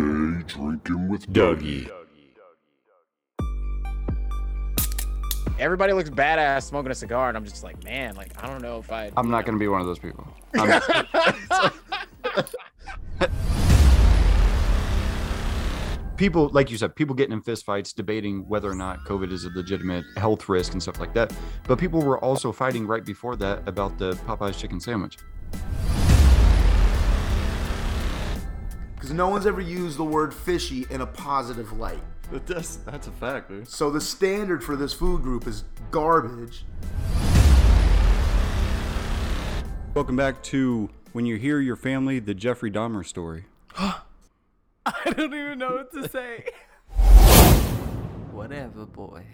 Drinking with Dougie. Everybody looks badass smoking a cigar, and I'm just like, man, like I don't know if I. I'm not going to be one of those people. I'm- people, like you said, people getting in fistfights, debating whether or not COVID is a legitimate health risk and stuff like that. But people were also fighting right before that about the Popeyes chicken sandwich. Because no one's ever used the word fishy in a positive light. But that's that's a fact, dude. So the standard for this food group is garbage. Welcome back to When You Hear Your Family, the Jeffrey Dahmer story. I don't even know what to say. Whatever, boy.